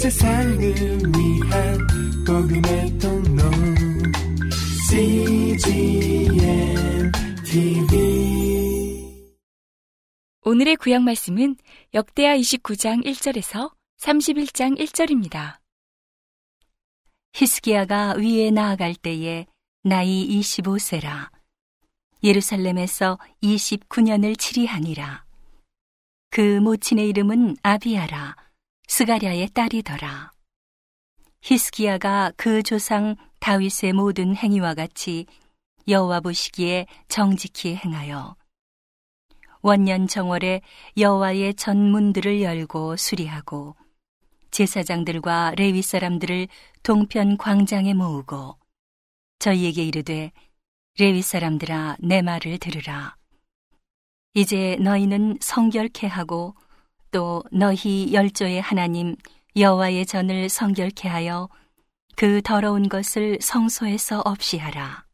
세상을 위한 복음의 통로 CGM TV 오늘의 구약 말씀은 역대하 29장 1절에서 31장 1절입니다. 히스기야가 위에 나아갈 때에 나이 25세라. 예루살렘에서 29년을 치리하니라. 그 모친의 이름은 아비아라. 스가랴의 딸이더라. 히스기야가 그 조상 다윗의 모든 행위와 같이 여호와 보시기에 정직히 행하여 원년 정월에 여호와의 전문들을 열고 수리하고 제사장들과 레위 사람들을 동편 광장에 모으고 저희에게 이르되 레위 사람들아 내 말을 들으라 이제 너희는 성결케 하고 또 너희 열조의 하나님 여호와의 전을 성결케 하여 그 더러운 것을 성소에서 없이 하라.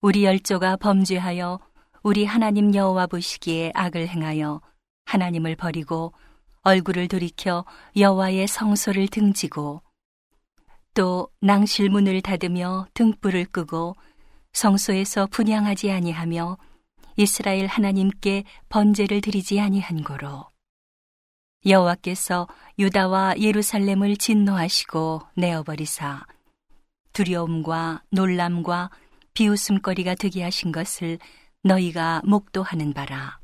우리 열조가 범죄하여 우리 하나님 여호와 보시기에 악을 행하여 하나님을 버리고 얼굴을 돌이켜 여호와의 성소를 등지고 또 낭실문을 닫으며 등불을 끄고 성소에서 분양하지 아니하며 이스라엘 하나님께 번제를 드리지 아니한 고로 여호와께서 유다와 예루살렘을 진노하시고 내어버리사 두려움과 놀람과 비웃음거리가 되게 하신 것을 너희가 목도하는 바라.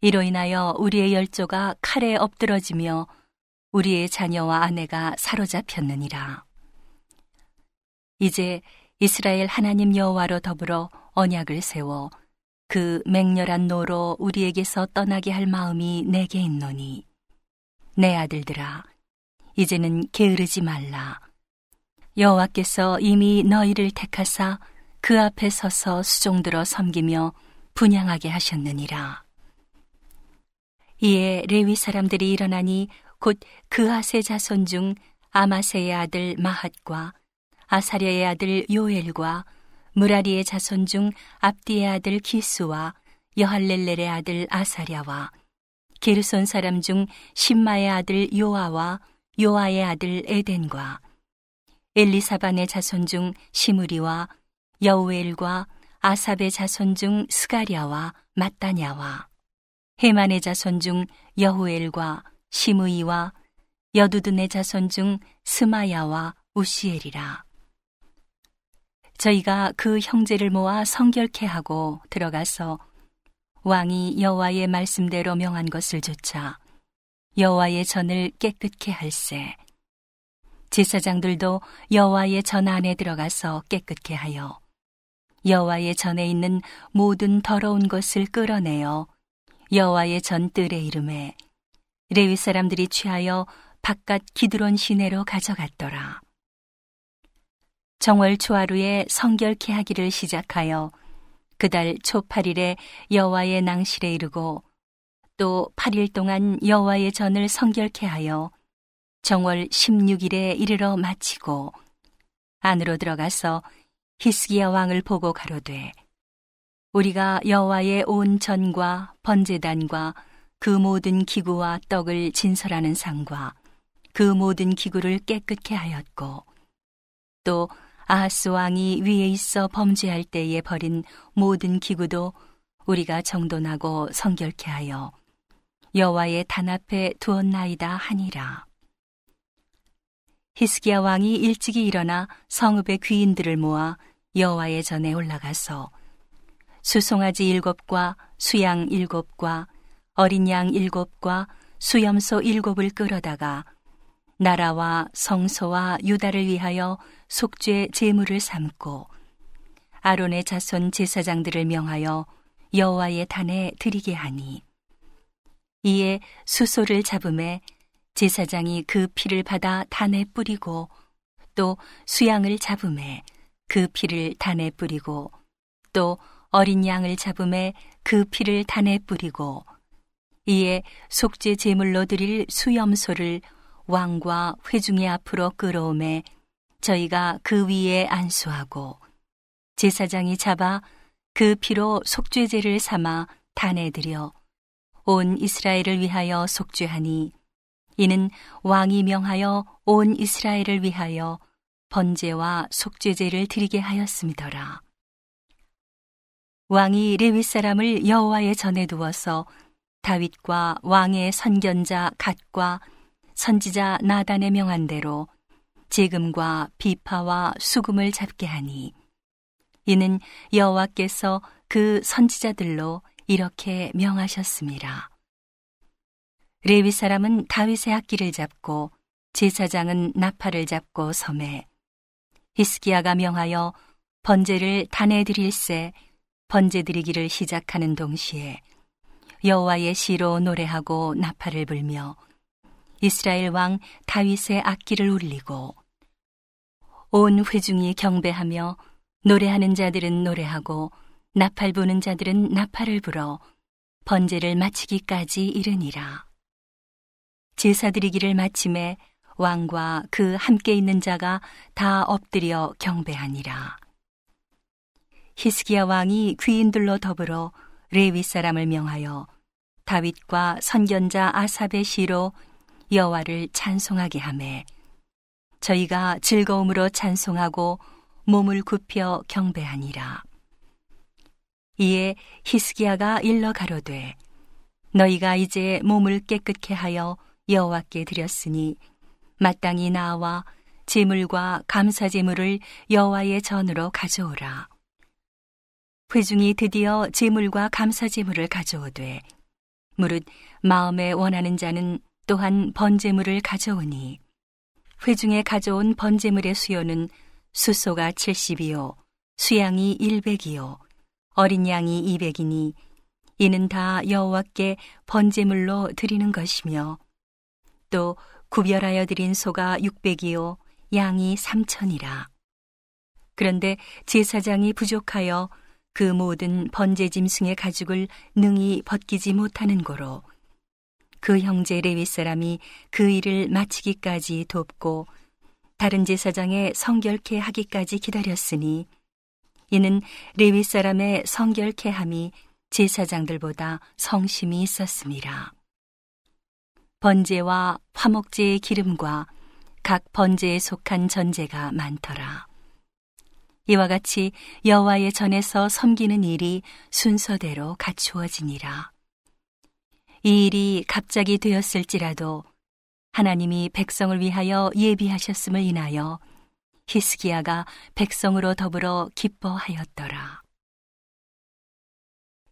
이로 인하여 우리의 열조가 칼에 엎드러지며 우리의 자녀와 아내가 사로잡혔느니라. 이제 이스라엘 하나님 여호와로 더불어 언약을 세워 그 맹렬한 노로 우리에게서 떠나게 할 마음이 내게 있노니. 내 아들들아 이제는 게으르지 말라. 여호와께서 이미 너희를 택하사 그 앞에 서서 수종들어 섬기며 분양하게 하셨느니라. 이에 레위 사람들이 일어나니 곧 그하세 자손 중 아마세의 아들 마핫과 아사랴의 아들 요엘과 무라리의 자손 중 압디의 아들 기스와 여할렐렐의 아들 아사랴와 게르손 사람 중 신마의 아들 요아와 요아의 아들 에덴과 엘리사반의 자손 중 시무리와 여우엘과 아삽의 자손 중 스가랴와 마따냐와 헤만의 자손 중 여후엘과 시무이와 여두둔의 자손 중 스마야와 우시엘이라. 저희가 그 형제를 모아 성결케 하고 들어가서 왕이 여호와의 말씀대로 명한 것을 조차 여호와의 전을 깨끗게 할세. 제사장들도 여호와의 전 안에 들어가서 깨끗게 하여 여호와의 전에 있는 모든 더러운 것을 끌어내어 여호와의 전 뜰의 이름에 레위 사람들이 취하여 바깥 기드론 시내로 가져갔더라. 정월 초하루에 성결케 하기를 시작하여 그달 초 8일에 여호와의 낭실에 이르고 또 8일 동안 여호와의 전을 성결케 하여 정월 16일에 이르러 마치고 안으로 들어가서 히스기야 왕을 보고 가로되 우리가 여호와의 온 전과 번제단과 그 모든 기구와 떡을 진설하는 상과 그 모든 기구를 깨끗게 하였고 또 아하스 왕이 위에 있어 범죄할 때에 버린 모든 기구도 우리가 정돈하고 성결케 하여 여호와의 단 앞에 두었나이다 하니라. 히스기야 왕이 일찍이 일어나 성읍의 귀인들을 모아 여호와의 전에 올라가서 수송아지 일곱과 수양 일곱과 어린 양 일곱과 수염소 일곱을 끌어다가 나라와 성소와 유다를 위하여 속죄 제물을 삼고 아론의 자손 제사장들을 명하여 여호와의 단에 드리게 하니 이에 수소를 잡음에 제사장이 그 피를 받아 단에 뿌리고 또 수양을 잡음에 그 피를 단에 뿌리고 또 어린 양을 잡음에 그 피를 단에 뿌리고 이에 속죄 제물로 드릴 수염소를 왕과 회중의 앞으로 끌어오매 저희가 그 위에 안수하고 제사장이 잡아 그 피로 속죄제를 삼아 들여 온 이스라엘을 위하여 속죄하니 이는 왕이 명하여 온 이스라엘을 위하여 번제와 속죄제를 드리게 하였음이더라. 왕이 레위 사람을 여호와의 전에 두어서 다윗과 왕의 선견자 갓과 선지자 나단의 명한 대로 재금과 비파와 수금을 잡게 하니 이는 여호와께서 그 선지자들로 이렇게 명하셨습니다. 레위 사람은 다윗의 악기를 잡고 제사장은 나팔을 잡고 섬에 히스기야가 명하여 번제를 단에 드릴새 번제 드리기를 시작하는 동시에 여호와의 시로 노래하고 나팔을 불며 이스라엘 왕 다윗의 악기를 울리고 온 회중이 경배하며 노래하는 자들은 노래하고 나팔 부는 자들은 나팔을 불어 번제를 마치기까지 이르니라. 제사 드리기를 마침에 왕과 그 함께 있는 자가 다 엎드려 경배하니라. 히스기야 왕이 귀인들로 더불어 레위 사람을 명하여 다윗과 선견자 아삽의 시로 여호와를 찬송하게 하매 저희가 즐거움으로 찬송하고 몸을 굽혀 경배하니라. 이에 히스기야가 일러 가로되 너희가 이제 몸을 깨끗게 하여 여호와께 드렸으니 마땅히 나와 제물과 감사 제물을 여호와의 전으로 가져오라. 회중이 드디어 제물과 감사 제물을 가져오되 무릇 마음에 원하는 자는 또한 번제물을 가져오니 회중에 가져온 번제물의 수요는 수소가 70이요 수양이 100이요 어린 양이 200이니 이는 다 여호와께 번제물로 드리는 것이며 또 구별하여 드린 소가 600이요 양이 3천이라. 그런데 제사장이 부족하여 그 모든 번제 짐승의 가죽을 능히 벗기지 못하는 고로 그 형제 레위 사람이 그 일을 마치기까지 돕고 다른 제사장의 성결케 하기까지 기다렸으니 이는 레위 사람의 성결케 함이 제사장들보다 성심이 있었습니다. 번제와 화목제의 기름과 각 번제에 속한 전제가 많더라. 이와 같이 여호와의 전에서 섬기는 일이 순서대로 갖추어지니라. 이 일이 갑자기 되었을지라도 하나님이 백성을 위하여 예비하셨음을 인하여 히스기야가 백성으로 더불어 기뻐하였더라.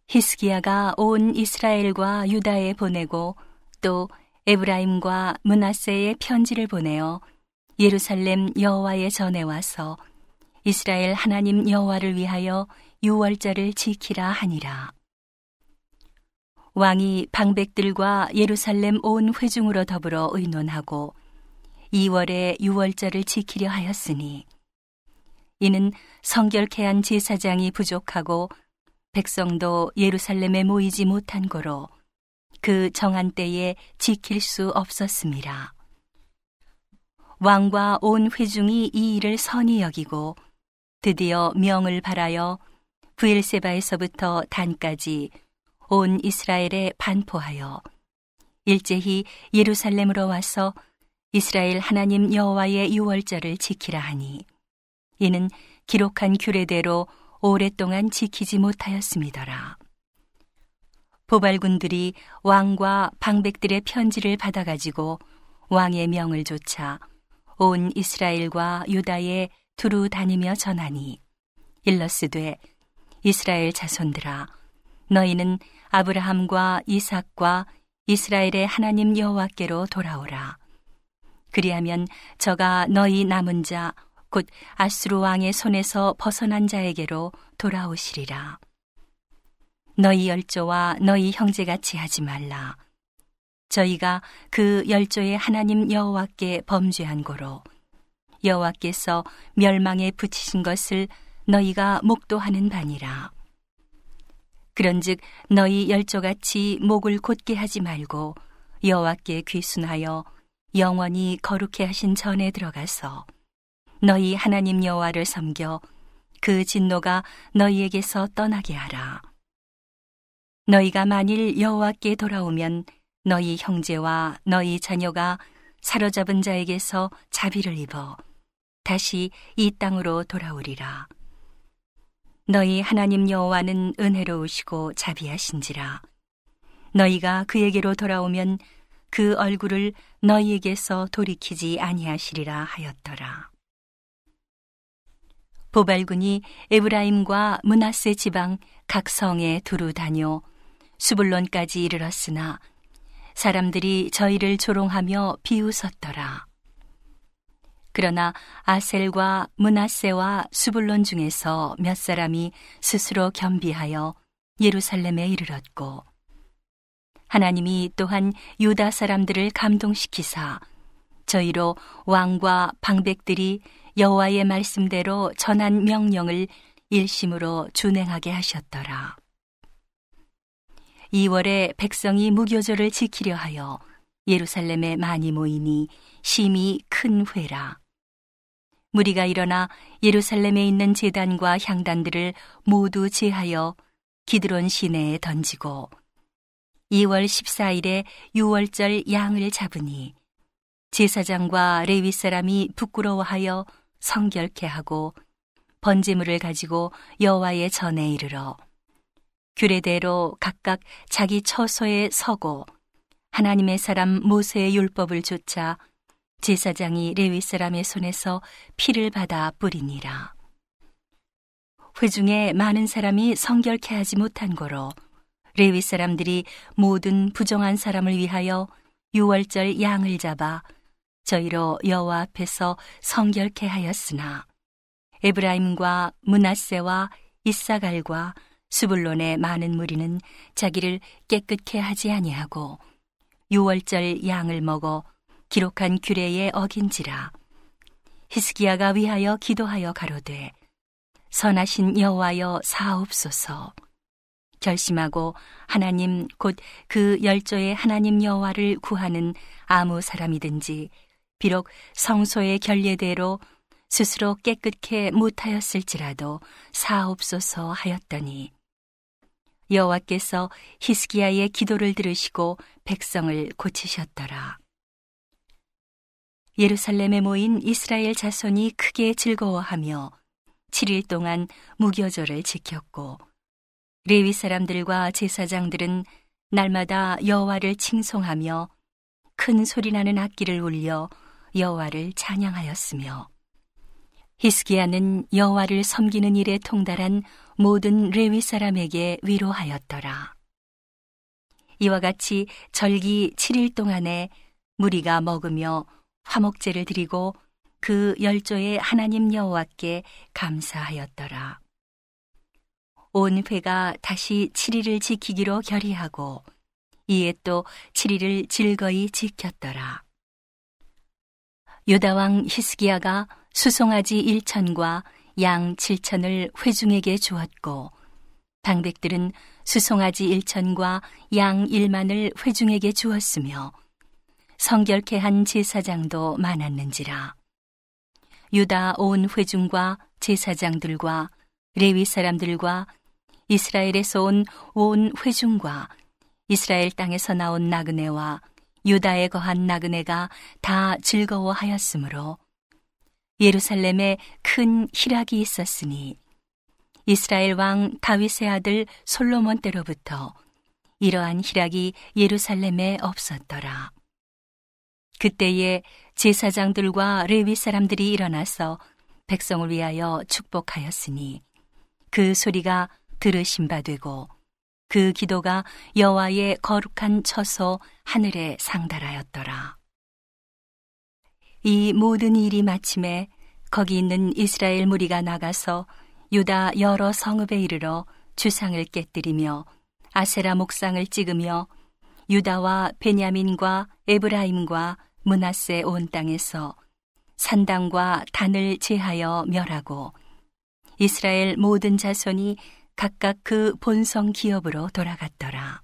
히스기야가 온 이스라엘과 유다에 보내고 또 에브라임과 문하세에 편지를 보내어 예루살렘 여호와의 전에 와서 이스라엘 하나님 여호와를 위하여 유월절을 지키라 하니라. 왕이 방백들과 예루살렘 온 회중으로 더불어 의논하고 2월에 유월절을 지키려 하였으니 이는 성결케 한 제사장이 부족하고 백성도 예루살렘에 모이지 못한 거로 그 정한 때에 지킬 수 없었습니다. 왕과 온 회중이 이 일을 선히 여기고 드디어 명을 발하여 부엘세바에서부터 단까지 온 이스라엘에 반포하여 일제히 예루살렘으로 와서 이스라엘 하나님 여호와의 유월절을 지키라 하니 이는 기록한 규례대로 오랫동안 지키지 못하였습니다라. 보발군들이 왕과 방백들의 편지를 받아가지고 왕의 명을 조차 온 이스라엘과 유다에 두루 다니며 전하니 일러스되 이스라엘 자손들아 너희는 아브라함과 이삭과 이스라엘의 하나님 여호와께로 돌아오라. 그리하면 저가 너희 남은 자 곧 아스루 왕의 손에서 벗어난 자에게로 돌아오시리라. 너희 열조와 너희 형제같이 하지 말라. 저희가 그 열조의 하나님 여호와께 범죄한 고로 여호와께서 멸망에 붙이신 것을 너희가 목도하는 바니라. 그런즉 너희 열조같이 목을 곧게 하지 말고 여호와께 귀순하여 영원히 거룩해 하신 전에 들어가서 너희 하나님 여호와를 섬겨 그 진노가 너희에게서 떠나게 하라. 너희가 만일 여호와께 돌아오면 너희 형제와 너희 자녀가 사로잡은 자에게서 자비를 입어 다시 이 땅으로 돌아오리라. 너희 하나님 여호와는 은혜로우시고 자비하신지라. 너희가 그에게로 돌아오면 그 얼굴을 너희에게서 돌이키지 아니하시리라 하였더라. 보발군이 에브라임과 문하세 지방 각 성에 두루 다녀 수불론까지 이르렀으나 사람들이 저희를 조롱하며 비웃었더라. 그러나 아셀과 문하세와 수불론 중에서 몇 사람이 스스로 겸비하여 예루살렘에 이르렀고 하나님이 또한 유다 사람들을 감동시키사 저희로 왕과 방백들이 여호와의 말씀대로 전한 명령을 일심으로 준행하게 하셨더라. 2월에 백성이 무교절을 지키려 하여 예루살렘에 많이 모이니 심히 큰 회라. 무리가 일어나 예루살렘에 있는 제단과 향단들을 모두 제하여 기드론 시내에 던지고 2월 14일에 6월절 양을 잡으니 제사장과 레위 사람이 부끄러워하여 성결케 하고 번제물을 가지고 여호와의 전에 이르러 규례대로 각각 자기 처소에 서고 하나님의 사람 모세의 율법을 좇아 제사장이 레위 사람의 손에서 피를 받아 뿌리니라. 회중에 많은 사람이 성결케 하지 못한 거로 레위 사람들이 모든 부정한 사람을 위하여 유월절 양을 잡아 저희로 여호와 앞에서 성결케 하였으나 에브라임과 문하세와 이사갈과 수불론의 많은 무리는 자기를 깨끗케 하지 아니하고 유월절 양을 먹어 기록한 규례에 어긴지라 히스기야가 위하여 기도하여 가로되 선하신 여호와여 사옵소서 결심하고 하나님 곧 그 열조의 하나님 여호와를 구하는 아무 사람이든지 비록 성소의 결례대로 스스로 깨끗게 못하였을지라도 사옵소서 하였더니 여호와께서 히스기야의 기도를 들으시고 백성을 고치셨더라. 예루살렘에 모인 이스라엘 자손이 크게 즐거워하며 7일 동안 무교절을 지켰고 레위 사람들과 제사장들은 날마다 여호와를 칭송하며 큰 소리 나는 악기를 울려 여호와를 찬양하였으며 히스기야는 여호와를 섬기는 일에 통달한 모든 레위 사람에게 위로하였더라. 이와 같이 절기 7일 동안에 무리가 먹으며 화목제를 드리고 그 열조의 하나님 여호와께 감사하였더라. 온 회가 다시 7일을 지키기로 결의하고 이에 또 7일을 즐거이 지켰더라. 유다왕 히스기야가 수송아지 1천과 양 7천을 회중에게 주었고 방백들은 수송아지 1천과 양 1만을 회중에게 주었으며 성결케 한 제사장도 많았는지라. 유다 온 회중과 제사장들과 레위 사람들과 이스라엘에서 온 온 회중과 이스라엘 땅에서 나온 나그네와 유다에 거한 나그네가 다 즐거워하였으므로 예루살렘에 큰 희락이 있었으니 이스라엘 왕 다윗의 아들 솔로몬 때로부터 이러한 희락이 예루살렘에 없었더라. 그때에 제사장들과 레위 사람들이 일어나서 백성을 위하여 축복하였으니 그 소리가 들으신 바 되고 그 기도가 여호와의 거룩한 처소 하늘에 상달하였더라. 이 모든 일이 마침에 거기 있는 이스라엘 무리가 나가서 유다 여러 성읍에 이르러 주상을 깨뜨리며 아세라 목상을 찍으며 유다와 베냐민과 에브라임과 문하세 온 땅에서 산당과 단을 제하여 멸하고 이스라엘 모든 자손이 각각 그 본성 기업으로 돌아갔더라.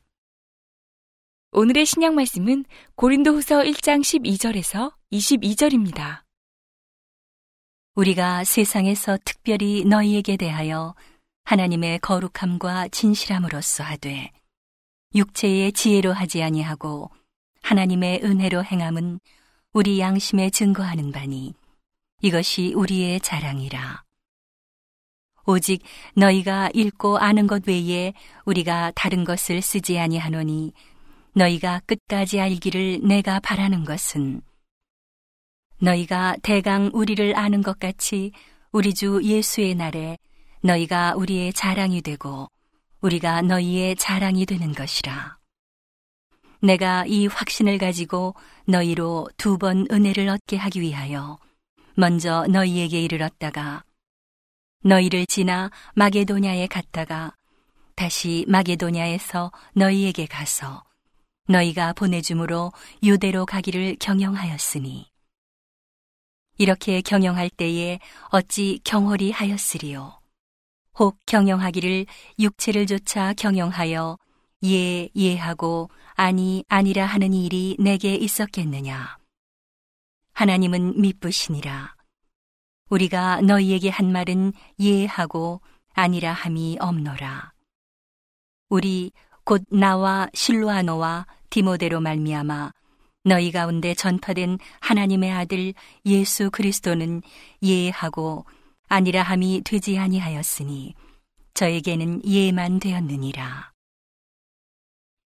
오늘의 신약 말씀은 고린도후서 1장 12절에서 22절입니다. 우리가 세상에서 특별히 너희에게 대하여 하나님의 거룩함과 진실함으로써 하되 육체의 지혜로 하지 아니하고 하나님의 은혜로 행함은 우리 양심에 증거하는 바니 이것이 우리의 자랑이라. 오직 너희가 읽고 아는 것 외에 우리가 다른 것을 쓰지 아니하노니 너희가 끝까지 알기를 내가 바라는 것은 너희가 대강 우리를 아는 것 같이 우리 주 예수의 날에 너희가 우리의 자랑이 되고 우리가 너희의 자랑이 되는 것이라. 내가 이 확신을 가지고 너희로 두 번 은혜를 얻게 하기 위하여 먼저 너희에게 이르렀다가 너희를 지나 마게도냐에 갔다가 다시 마게도냐에서 너희에게 가서 너희가 보내줌으로 유대로 가기를 경영하였으니 이렇게 경영할 때에 어찌 경홀히 하였으리요? 혹 경영하기를 육체를 조차 경영하여 예 예하고 아니 아니라 하는 일이 내게 있었겠느냐? 하나님은 미쁘시니라. 우리가 너희에게 한 말은 예하고 아니라 함이 없노라. 우리 곧 나와 실로아노와 디모데로 말미암아 너희 가운데 전파된 하나님의 아들 예수 그리스도는 예하고 아니라 함이 되지 아니하였으니 저에게는 예만 되었느니라.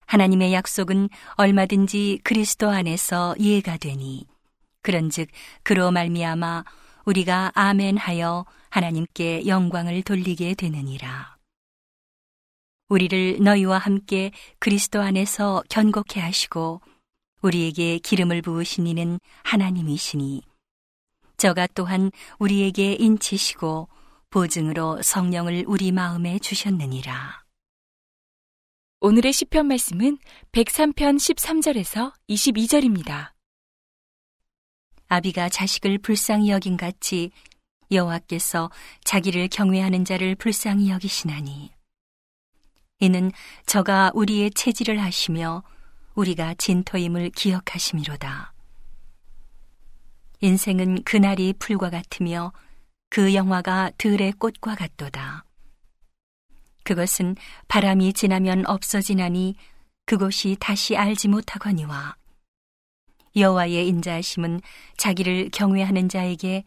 하나님의 약속은 얼마든지 그리스도 안에서 예가 되니 그런즉 그로 말미암아 우리가 아멘하여 하나님께 영광을 돌리게 되느니라. 우리를 너희와 함께 그리스도 안에서 견고케 하시고 우리에게 기름을 부으신 이는 하나님이시니 저가 또한 우리에게 인치시고 보증으로 성령을 우리 마음에 주셨느니라. 오늘의 시편 말씀은 103편 13절에서 22절입니다. 아비가 자식을 불쌍히 여긴 같이 여호와께서 자기를 경외하는 자를 불쌍히 여기시나니 이는 저가 우리의 체질을 하시며 우리가 진토임을 기억하심이로다. 인생은 그날이 풀과 같으며 그 영화가 들의 꽃과 같도다. 그것은 바람이 지나면 없어지나니 그곳이 다시 알지 못하거니와 여호와의 인자하심은 자기를 경외하는 자에게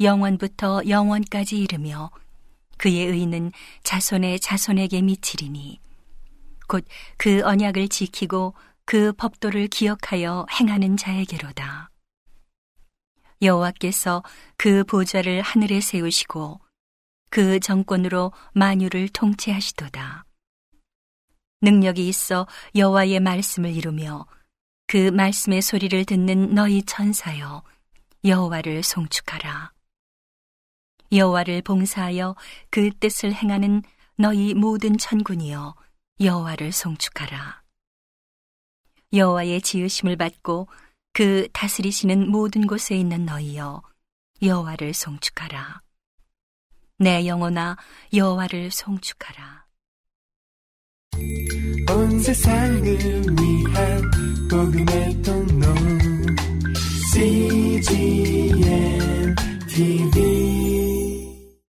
영원부터 영원까지 이르며 그의 의는 자손의 자손에게 미치리니 곧 그 언약을 지키고 그 법도를 기억하여 행하는 자에게로다. 여호와께서 그 보좌를 하늘에 세우시고 그 정권으로 만유를 통치하시도다. 능력이 있어 여호와의 말씀을 이루며 그 말씀의 소리를 듣는 너희 천사여 여호와를 송축하라. 여호와를 봉사하여 그 뜻을 행하는 너희 모든 천군이여 여호와를 송축하라. 여호와의 지으심을 받고 그 다스리시는 모든 곳에 있는 너희여 여호와를 송축하라. 내 영혼아 여호와를 송축하라. 온 세상을 위한 복음의 통로 CGM TV